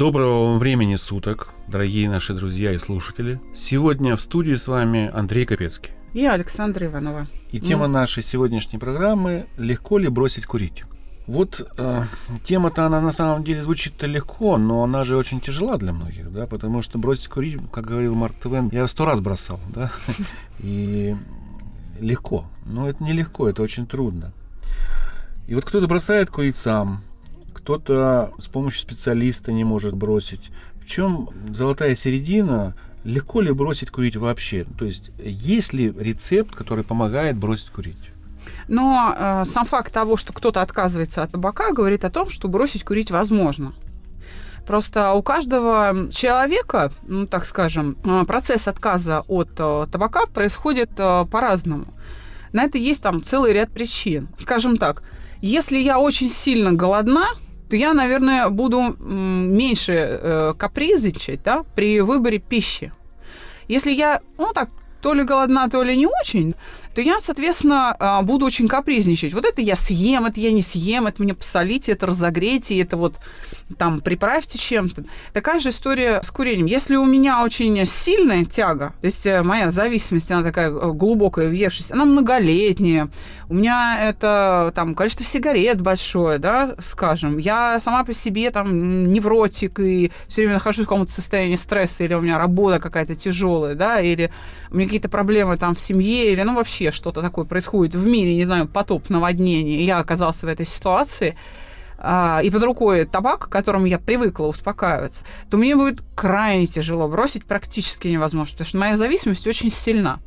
Доброго вам времени суток, дорогие наши друзья и слушатели. Сегодня в студии с вами Андрей Капецкий. И Александра Иванова. И тема ну. нашей сегодняшней программы «Легко ли бросить курить?». Вот э, тема-то она на самом деле звучит легко, но она же очень тяжела для многих, да, потому что бросить курить, как говорил Марк Твен, я сто раз бросал, да, и легко. Но это не легко, это очень трудно. И вот кто-то бросает курить сам, кто-то с помощью специалиста не может бросить. В чем золотая середина? Легко ли бросить курить вообще? То есть есть ли рецепт, который помогает бросить курить? Но э, сам факт того, что кто-то отказывается от табака, говорит о том, что бросить курить возможно. Просто у каждого человека, ну так скажем, э, процесс отказа от э, табака происходит э, по-разному. На это есть там целый ряд причин. Скажем так, если я очень сильно голодна, то я, наверное, буду меньше э, капризничать да, при выборе пищи. Если я, ну так, то ли голодна, то ли не очень, то я, соответственно, а, буду очень капризничать. Вот это я съем, это я не съем, это мне посолите, это разогрейте, это вот там приправьте чем-то. Такая же история с курением. Если у меня очень сильная тяга, то есть э, моя зависимость, она такая э, глубокая, въевшаяся, она многолетняя, у меня это там количество сигарет большое, да, скажем, я сама по себе там невротик и все время нахожусь в каком-то состоянии стресса, или у меня работа какая-то тяжелая, да, или у меня какие-то проблемы там в семье, или ну вообще вообще что-то такое происходит в мире, не знаю, потоп, наводнение, и я оказался в этой ситуации, а, и под рукой табак, к которому я привыкла успокаиваться, то мне будет крайне тяжело бросить, практически невозможно, потому что моя зависимость очень сильна.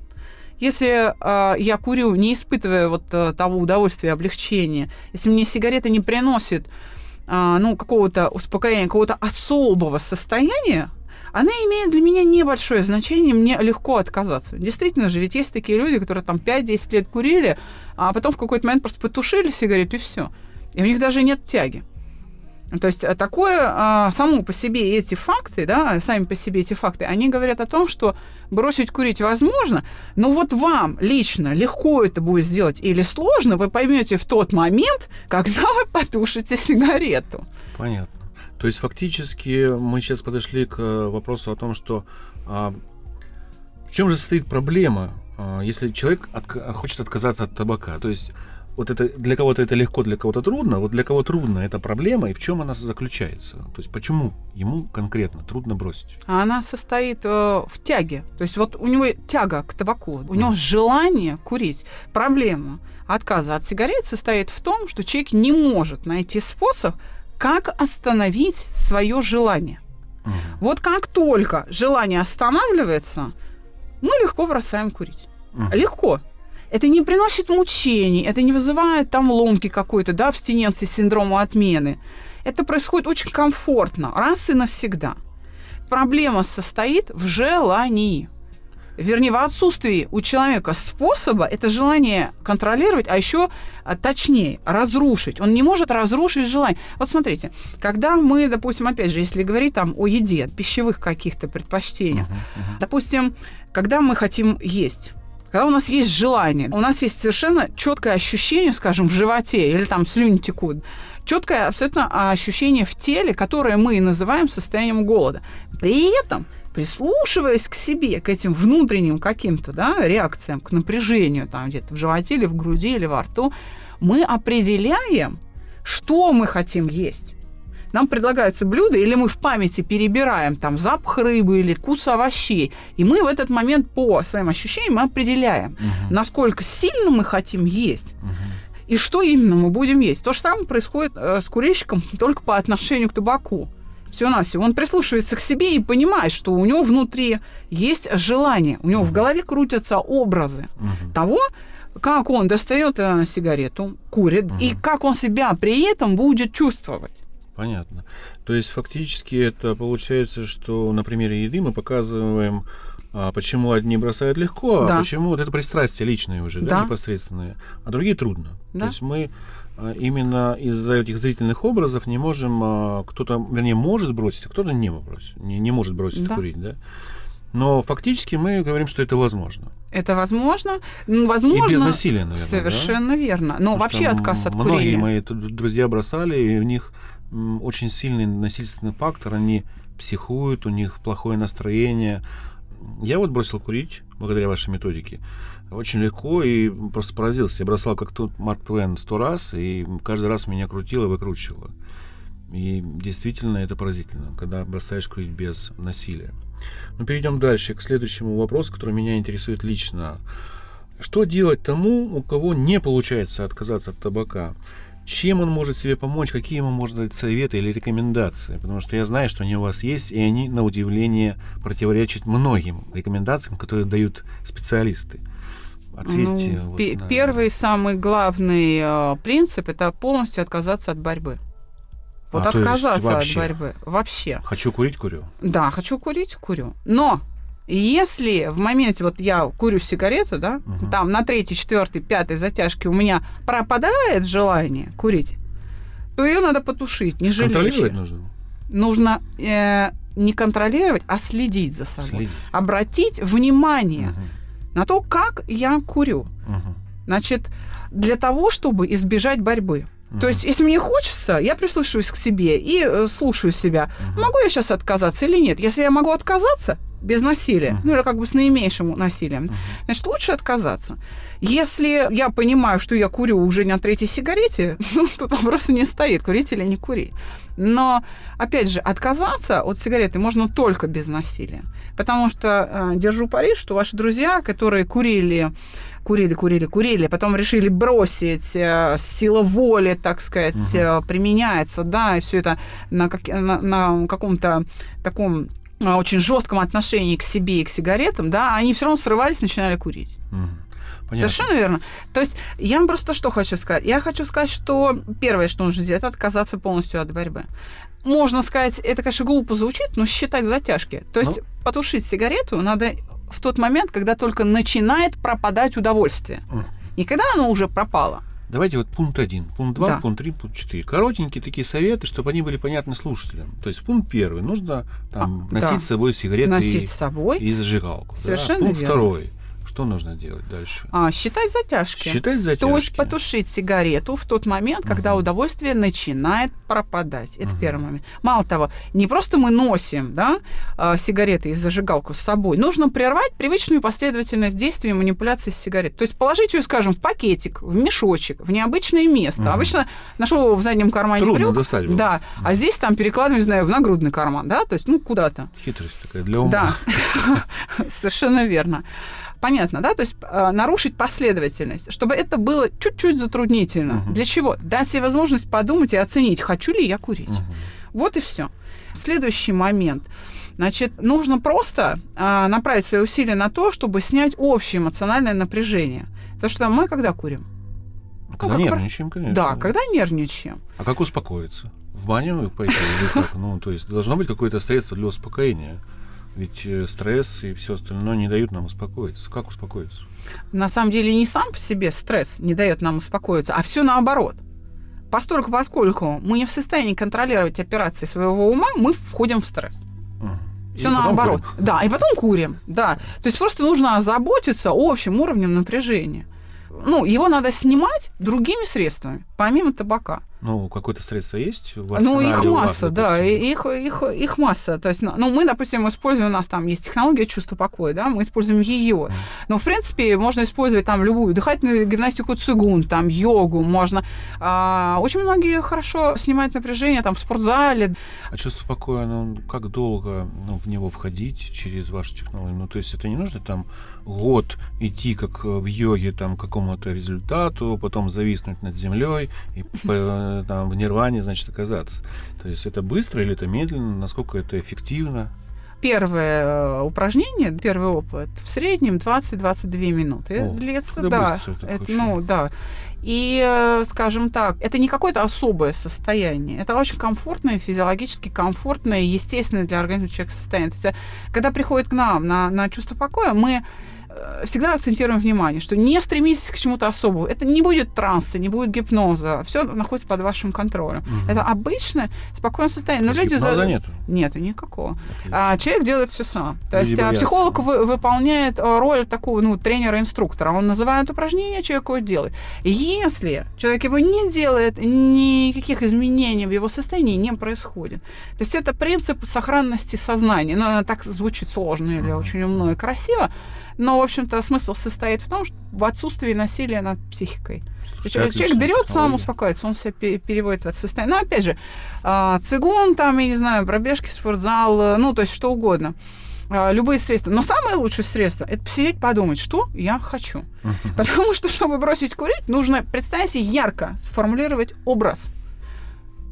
Если э, я курю, не испытывая вот э, того удовольствия, облегчения, если мне сигарета не приносит э, ну, какого-то успокоения, какого-то особого состояния, она имеет для меня небольшое значение, мне легко отказаться. Действительно же, ведь есть такие люди, которые там 5-10 лет курили, а потом в какой-то момент просто потушили сигарету и все. И у них даже нет тяги. То есть э, такое а, само по себе эти факты, да, сами по себе эти факты, они говорят о том, что бросить курить возможно, но вот вам лично легко это будет сделать или сложно, вы поймете в тот момент, когда вы потушите сигарету. Понятно. То есть фактически мы сейчас подошли к э, вопросу о том, что а, в чем же состоит проблема, а, если человек от, хочет отказаться от табака. То есть вот это для кого-то это легко, для кого-то трудно. Вот для кого трудно это проблема и в чем она заключается? То есть почему ему конкретно трудно бросить? Она состоит э, в тяге. То есть вот у него тяга к табаку, у него желание курить. Проблема отказа от сигарет состоит в том, что человек не может найти способ как остановить свое желание. Угу. Вот как только желание останавливается, мы легко бросаем курить. Угу. Легко. Это не приносит мучений, это не вызывает там ломки какой-то, да, абстиненции, синдрома отмены. Это происходит очень комфортно, раз и навсегда. Проблема состоит в желании вернее, в отсутствии у человека способа это желание контролировать, а еще а, точнее разрушить. Он не может разрушить желание. Вот смотрите, когда мы, допустим, опять же, если говорить там о еде, пищевых каких-то предпочтениях, uh-huh, uh-huh. допустим, когда мы хотим есть, когда у нас есть желание, у нас есть совершенно четкое ощущение, скажем, в животе или там слюни текут, четкое абсолютно ощущение в теле, которое мы называем состоянием голода. При этом прислушиваясь к себе, к этим внутренним каким-то да, реакциям, к напряжению там где-то в животе или в груди или во рту, мы определяем, что мы хотим есть. Нам предлагаются блюда, или мы в памяти перебираем там запах рыбы или вкус овощей, и мы в этот момент по своим ощущениям определяем, угу. насколько сильно мы хотим есть. Угу. И что именно мы будем есть? То же самое происходит э, с курильщиком только по отношению к табаку все на все. Он прислушивается к себе и понимает, что у него внутри есть желание, у него угу. в голове крутятся образы угу. того, как он достает э, сигарету, курит, угу. и как он себя при этом будет чувствовать. Понятно. То есть фактически это получается, что на примере еды мы показываем, а, почему одни бросают легко, а да. а почему вот это пристрастие личное уже, да, да непосредственное, а другие трудно. Да. То есть мы именно из-за этих зрительных образов не можем, а, кто-то, вернее, может бросить, а кто-то не, бросить, не, не может бросить да. курить, да? Но фактически мы говорим, что это возможно. Это возможно. Ну, возможно. И без насилия, наверное. Совершенно да? верно. Но Потому вообще отказ от многие курения. мои тут друзья бросали, и у них очень сильный насильственный фактор. Они психуют, у них плохое настроение. Я вот бросил курить благодаря вашей методике. Очень легко и просто поразился. Я бросал как тут Марк Твен сто раз, и каждый раз меня крутило и выкручивало. И действительно это поразительно, когда бросаешь курить без насилия. Но перейдем дальше к следующему вопросу, который меня интересует лично. Что делать тому, у кого не получается отказаться от табака? Чем он может себе помочь? Какие ему можно дать советы или рекомендации? Потому что я знаю, что они у вас есть, и они, на удивление, противоречат многим рекомендациям, которые дают специалисты. Ответьте. Ну, вот на- Первый самый главный э, принцип это полностью отказаться от борьбы. Вот А, отказаться вообще? от борьбы. Вообще. Хочу курить, курю. Да, хочу курить, курю. Но если в моменте, вот я курю сигарету, да, Мгм. там на третьей, четвертой, пятой затяжке у меня пропадает желание курить, то ее надо потушить, не Контролировать жалеючи. нужно. Нужно э, не контролировать, а следить за собой. Следить. Обратить внимание Мгм. На то, как я курю. Мгм. Значит, для того, чтобы избежать борьбы. Мгм. То есть, если мне хочется, я прислушиваюсь к себе и э, слушаю себя. Мгм. Могу я сейчас отказаться или нет? Если я могу отказаться без насилия, ну или как бы с наименьшим насилием, значит, лучше отказаться. Если я понимаю, что я курю уже на третьей сигарете, ну, тут вопроса не стоит, курить или не курить. Но, опять же, отказаться от сигареты можно только без насилия. Потому что э, держу пари, что ваши друзья, которые курили, курили, курили, курили, потом решили бросить, э, сила воли, так сказать, э, применяется, да, и все это на, как- на- на каком-то таком очень жестком отношении к себе и к сигаретам, да, они все равно срывались, начинали курить. Понятно. Совершенно верно. То есть я вам просто что хочу сказать? Я хочу сказать, что первое, что нужно сделать, это отказаться полностью от борьбы. Можно сказать, это, конечно, глупо звучит, но считать затяжки. То есть потушить сигарету надо в тот момент, когда только начинает пропадать удовольствие. Не когда оно уже пропало. Давайте вот пункт один, пункт два, Да. пункт три, пункт четыре. Коротенькие такие советы, чтобы они были понятны слушателям. То есть пункт первый. Нужно там, А, носить да. с собой сигареты Носить и, с собой. и зажигалку. да. Совершенно Пункт верно. второй. Что нужно делать дальше? А, считать затяжки. Считать затяжки. То есть потушить сигарету в тот момент, когда Мгм. удовольствие начинает пропадать. Это Мгм. первый момент. Мало того, не просто мы носим да, а, сигареты и зажигалку с собой, нужно прервать привычную последовательность действий и манипуляций с сигаретой. То есть положить ее, скажем, в пакетик, в мешочек, в необычное место. Мгм. Обычно ношу в заднем кармане Трудно брюк. достать было. Да, а здесь там перекладываю, не знаю, в нагрудный карман, да, то есть, ну, куда-то. Хитрость такая для ума. Да, совершенно верно. Понятно, да? То есть э, нарушить последовательность, чтобы это было чуть-чуть затруднительно. Мгм. Для чего? Дать себе возможность подумать и оценить, хочу ли я курить. Мгм. Вот и все. Следующий момент. Значит, нужно просто а, направить свои усилия на то, чтобы снять общее эмоциональное напряжение. Потому что мы когда курим? Ну, Когда про- нервничаем, конечно. Да, когда нервничаем. А как успокоиться? В баню пойти или как? Ну, то есть должно быть какое-то средство для успокоения. Ведь э, стресс и все остальное не дают нам успокоиться. Как успокоиться? На самом деле не сам по себе стресс не дает нам успокоиться, а все наоборот. Постольку, поскольку мы не в состоянии контролировать операции своего ума, мы входим в стресс. И Все потом наоборот. курим. Да, и потом курим. Да. То есть просто нужно озаботиться общим уровнем напряжения. Ну, его надо снимать другими средствами, помимо табака. Ну, какое-то средство есть в Ну, их у вас, масса, да, их, их, их масса. То есть, ну, мы, допустим, используем, у нас там есть технология чувства покоя, да, мы используем ее. Но, в принципе, можно использовать там любую дыхательную гимнастику цигун, там, йогу, можно. А, очень многие хорошо снимают напряжение там в спортзале. А чувство покоя, ну, как долго ну, в него входить через вашу технологию? Ну, то есть это не нужно там год идти, как э, в йоге, там, к какому-то результату, потом зависнуть над землей и там в нирване, значит, оказаться. То есть это быстро или это медленно, насколько это эффективно? Первое э, упражнение, первый опыт в среднем 20-22 минуты О, длится, да Это, очень. ну, да. И, э, скажем так, это не какое-то особое состояние. Это очень комфортное, физиологически комфортное, естественное для организма человека состояние. То есть, э, когда приходит к нам на, на чувство покоя, мы всегда акцентируем внимание, что не стремитесь к чему-то особому. Это не будет транса, не будет гипноза. Все находится под вашим контролем. Мгм. Это обычное, спокойное состояние. Но люди гипноза за- нету. Нету никакого. Отлично. А человек делает все сам. То есть а, боятся. психолог вы- выполняет а, роль такого ну, тренера-инструктора. Он называет упражнение, человек его делает. Если человек его не делает, никаких изменений в его состоянии не происходит. То есть это принцип сохранности сознания. Ну, так звучит сложно или Мгм. очень умно и красиво. Но, в общем-то, смысл состоит в том, что в отсутствии насилия над психикой. Слушайте, Человек, берет, сам успокаивается, он себя пе- переводит в это состояние. Но опять же, а, цигун, там, я не знаю, пробежки, спортзал, э, ну, то есть что угодно. А, Любые средства. Но самое лучшее средство это посидеть, подумать, что я хочу. Потому что, чтобы бросить курить, нужно представить себе ярко сформулировать образ.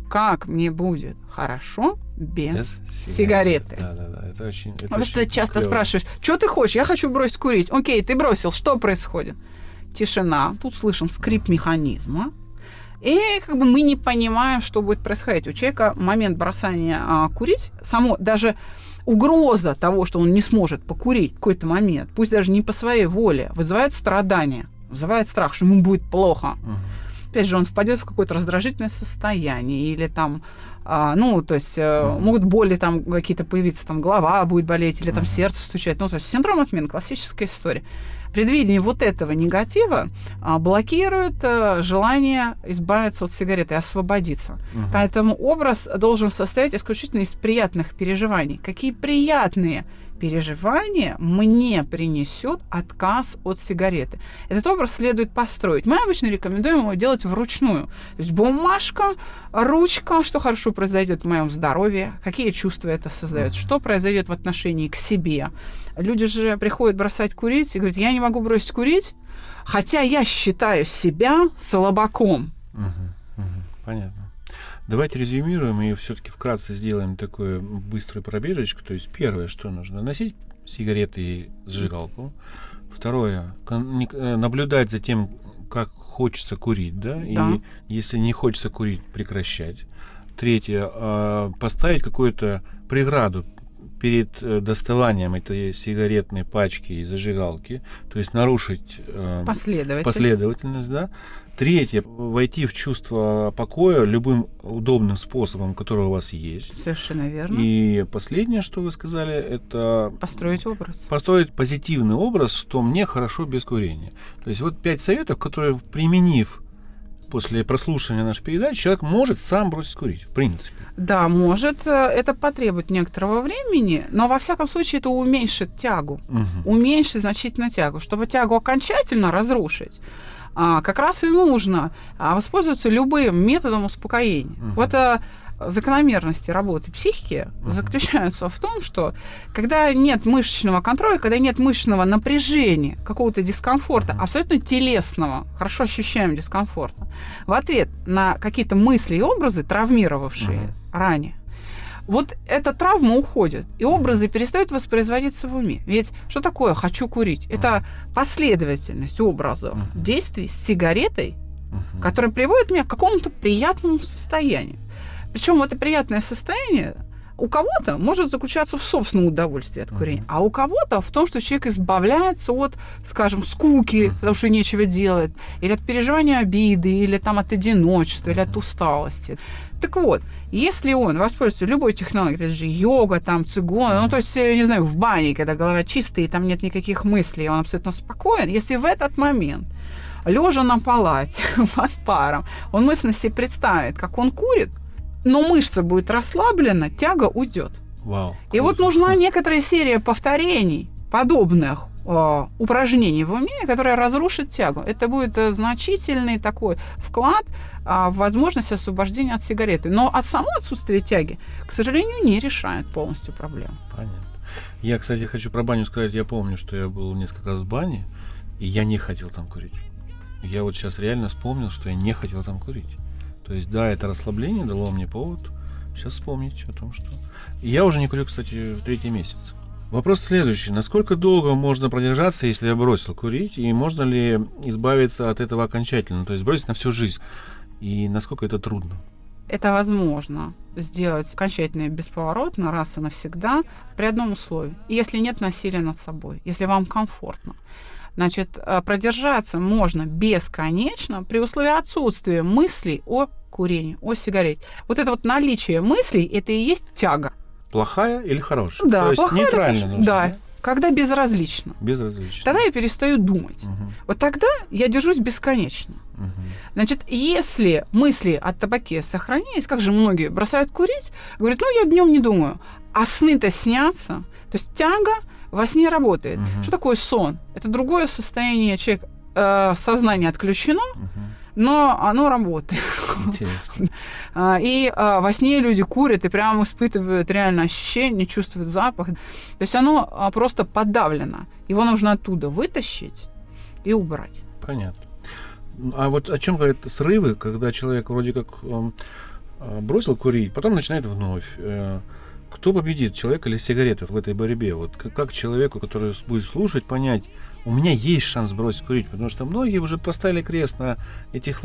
Как мне будет хорошо без, Без сигареты. Да, да, да. Это очень. это Потому что очень ты часто клёво. спрашиваешь, что ты хочешь? Я хочу бросить курить. Окей, ты бросил. Что происходит? Тишина. Тут слышим скрип механизма. И как бы мы не понимаем, что будет происходить. У человека момент бросания а, курить, само даже угроза того, что он не сможет покурить какой-то момент, пусть даже не по своей воле, вызывает страдания, вызывает страх, что ему будет плохо Мгм. опять же, он впадет в какое-то раздражительное состояние или там, а, ну, то есть Мгм. могут боли там какие-то появиться, там голова будет болеть или там Мгм. сердце стучать. Ну, то есть синдром отмены, классическая история. Предвидение вот этого негатива а, блокирует а, желание избавиться от сигареты и освободиться. Мгм. Поэтому образ должен состоять исключительно из приятных переживаний. Какие приятные переживания мне принесет отказ от сигареты. Этот образ следует построить. Мы обычно рекомендуем его делать вручную. То есть бумажка, ручка, что хорошо произойдет в моем здоровье, какие чувства это создает, что произойдет в отношении к себе. Люди же приходят бросать курить и говорят, я не могу бросить курить, хотя я считаю себя слабаком. Мгм. Мгм. Понятно. Давайте резюмируем и все-таки вкратце сделаем такую быструю пробежечку. То есть первое, что нужно, носить сигареты и зажигалку. Второе, э, наблюдать за тем, как хочется курить, да, Да. и если не хочется курить, прекращать. Третье, э, поставить какую-то преграду перед э, доставанием этой сигаретной пачки и зажигалки, то есть нарушить э, Последовательно. последовательность, да. Третье, войти в чувство покоя любым удобным способом, который у вас есть. Совершенно верно. И последнее, что вы сказали, это Построить образ. построить позитивный образ, что мне хорошо без курения. То есть вот пять советов, которые, применив после прослушивания нашей передачи, человек может сам бросить курить, в принципе. Да, может, э, это потребует некоторого времени, но во всяком случае это уменьшит тягу. Мгм. Уменьшит значительно тягу. Чтобы тягу окончательно разрушить, а, как раз и нужно а, воспользоваться любым методом успокоения. Мгм. Вот а, закономерности работы психики заключаются в том, что когда нет мышечного контроля, когда нет мышечного напряжения, какого-то дискомфорта, абсолютно телесного, хорошо ощущаем дискомфорта, в ответ на какие-то мысли и образы, травмировавшие Мгм. ранее, вот эта травма уходит, и образы перестают воспроизводиться в уме. Ведь что такое «хочу курить»? Это последовательность образов действий с сигаретой, которая приводит меня к какому-то приятному состоянию. Причем это приятное состояние у кого-то может заключаться в собственном удовольствии от курения, Мгм. а у кого-то в том, что человек избавляется от, скажем, скуки, Мгм. потому что нечего делать, или от переживания обиды, или там от одиночества, или от усталости. Так вот, если он воспользуется любой технологией, это же йога, там, цигун, ну, то есть, я не знаю, в бане, когда голова чистая, и там нет никаких мыслей, и он абсолютно спокоен, если в этот момент лежа на палате под паром, он мысленно себе представит, как он курит, но мышца будет расслаблена, тяга уйдет. Вау. И вот нужна некоторая серия повторений подобных э, упражнений в уме, которая разрушит тягу. Это будет э, значительный такой вклад а, в возможность освобождения от сигареты. Но от само отсутствие тяги, к сожалению, не решает полностью проблему. Понятно. Я, кстати, хочу про баню сказать. Я помню, что я был несколько раз в бане, и я не хотел там курить. Я вот сейчас реально вспомнил, что я не хотел там курить. То есть, да, это расслабление дало мне повод сейчас вспомнить о том, что... Я уже не курю, кстати, в третий месяц. Вопрос следующий. Насколько долго можно продержаться, если я бросил курить? И можно ли избавиться от этого окончательно? То есть бросить на всю жизнь? И насколько это трудно? это возможно сделать окончательно и бесповоротно раз и навсегда при одном условии. Если нет насилия над собой, если вам комфортно. Значит, э, продержаться можно бесконечно при условии отсутствия мыслей о курении, о сигарете. Вот это вот наличие мыслей, это и есть тяга. Плохая или хорошая? Да, То есть плохая нейтрально нужно, да, когда безразлично. Безразлично. Тогда я перестаю думать. Мгм, Вот тогда я держусь бесконечно. мгм. Значит, если мысли о табаке сохранились, как же многие бросают курить, говорят, ну я днем не думаю, а сны-то снятся. То есть тяга во сне работает. Мгм. Что такое сон? Это другое состояние, человек э, сознание отключено, Мгм. но оно работает. Интересно. А, И а, во сне люди курят и прямо испытывают реально ощущение, чувствуют запах. То есть оно а, просто подавлено. Его нужно оттуда вытащить и убрать. Понятно. А вот о чем говорят срывы, когда человек вроде как эм, э, бросил курить, потом начинает вновь. Кто победит, человек или сигарета в этой борьбе? Вот как, человеку, который будет слушать, понять, у меня есть шанс бросить курить, потому что многие уже поставили крест на этих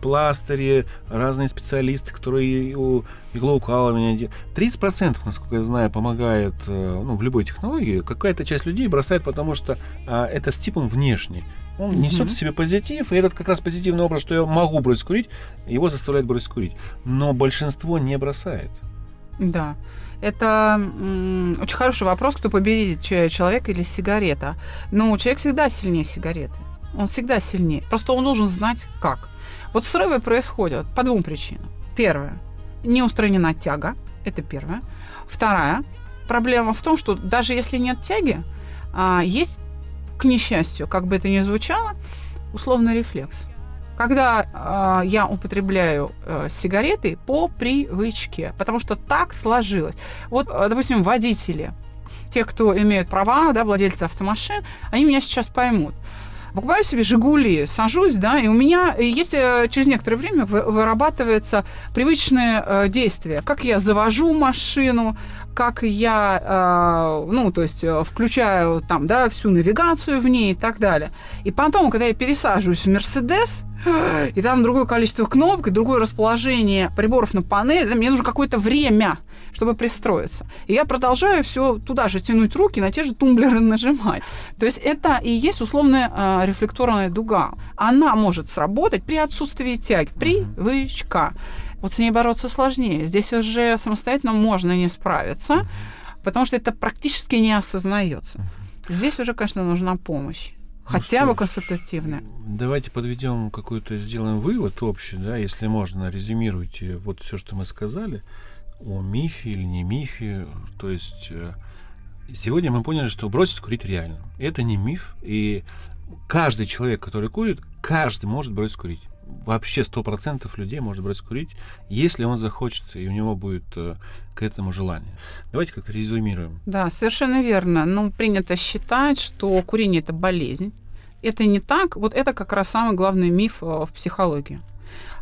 пластыре, разные специалисты, которые и у иглоукалывания. де- 30%, насколько я знаю, помогает э, ну, в любой технологии. Какая-то часть людей бросает, потому что а, это стимул внешний. Он Мгм. несет в себе позитив, и этот как раз позитивный образ, что я могу бросить курить, его заставляет бросить курить. Но большинство не бросает. Да. Это очень хороший вопрос, кто победит, че- человек или сигарета. Ну, человек всегда сильнее сигареты. Он всегда сильнее. Просто он должен знать, как. Вот срывы происходят по двум причинам. Первое. Не устранена тяга. Это первое. Вторая. Проблема в том, что даже если нет тяги, а, есть, к несчастью, как бы это ни звучало, условный рефлекс. Когда а, я употребляю э, сигареты по привычке, потому что так сложилось. Вот, э, допустим, водители, те, кто имеют права, да, владельцы автомашин, они меня сейчас поймут. Покупаю себе «Жигули», сажусь, да, и у меня э, есть э, через некоторое время вы- вырабатывается привычное э, действие. Как я завожу машину, как я, э, ну, то есть э, включаю там, да, всю навигацию в ней и так далее. И потом, когда я пересаживаюсь в «Мерседес», и там другое количество кнопок, другое расположение приборов на панели, мне нужно какое-то время, чтобы пристроиться. И я продолжаю все туда же тянуть руки, на те же тумблеры нажимать. То есть это и есть условная э, рефлекторная дуга. Она может сработать при отсутствии тяги. Привычка. Вот с ней бороться сложнее. Здесь уже самостоятельно можно не справиться, потому что это практически не осознается. Здесь уже, конечно, нужна помощь. Ну Хотя бы консультативная. Давайте подведем какой-то, сделаем вывод общий, да, если можно, резюмируйте вот все, что мы сказали о мифе или не мифе. То есть э, сегодня мы поняли, что бросить курить реально. Это не миф, и каждый человек, который курит, каждый может бросить курить. Вообще сто процентов людей может бросить курить, если он захочет, и у него будет э, к этому желание. Давайте как-то резюмируем. Да, совершенно верно. Ну, принято считать, что курение это болезнь. Это не так. Вот это как раз самый главный миф э, в психологии.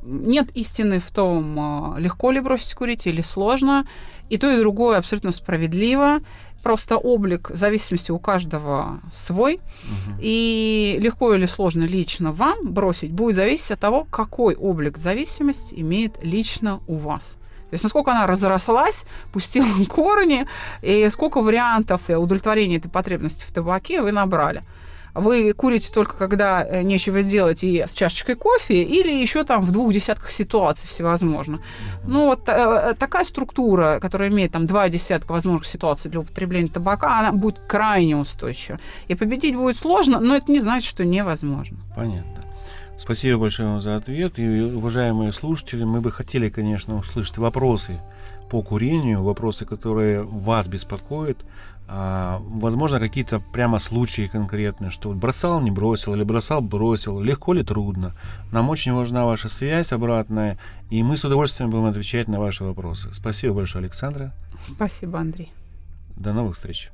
Нет истины в том, э, легко ли бросить курить или сложно. И то, и другое абсолютно справедливо. Просто облик зависимости у каждого свой. Мгм. И легко или сложно лично вам бросить будет зависеть от того, какой облик зависимости имеет лично у вас. То есть насколько она разрослась, пустила корни, и сколько вариантов удовлетворения этой потребности в табаке вы набрали. Вы курите только когда э, нечего делать и с чашечкой кофе, или еще там в двух десятках ситуаций всевозможно. Ну, вот э, такая структура, которая имеет там два десятка возможных ситуаций для употребления табака, она будет крайне устойчива. И победить будет сложно, но это не значит, что невозможно. Понятно. Спасибо большое вам за ответ. И, уважаемые слушатели, мы бы хотели, конечно, услышать вопросы по курению, вопросы, которые вас беспокоят. А, возможно, какие-то прямо случаи конкретные, что бросал, не бросил, или бросал, бросил, легко ли, трудно. Нам очень важна ваша связь обратная, и мы с удовольствием будем отвечать на ваши вопросы. Спасибо большое, Александра. Спасибо, Андрей. До новых встреч.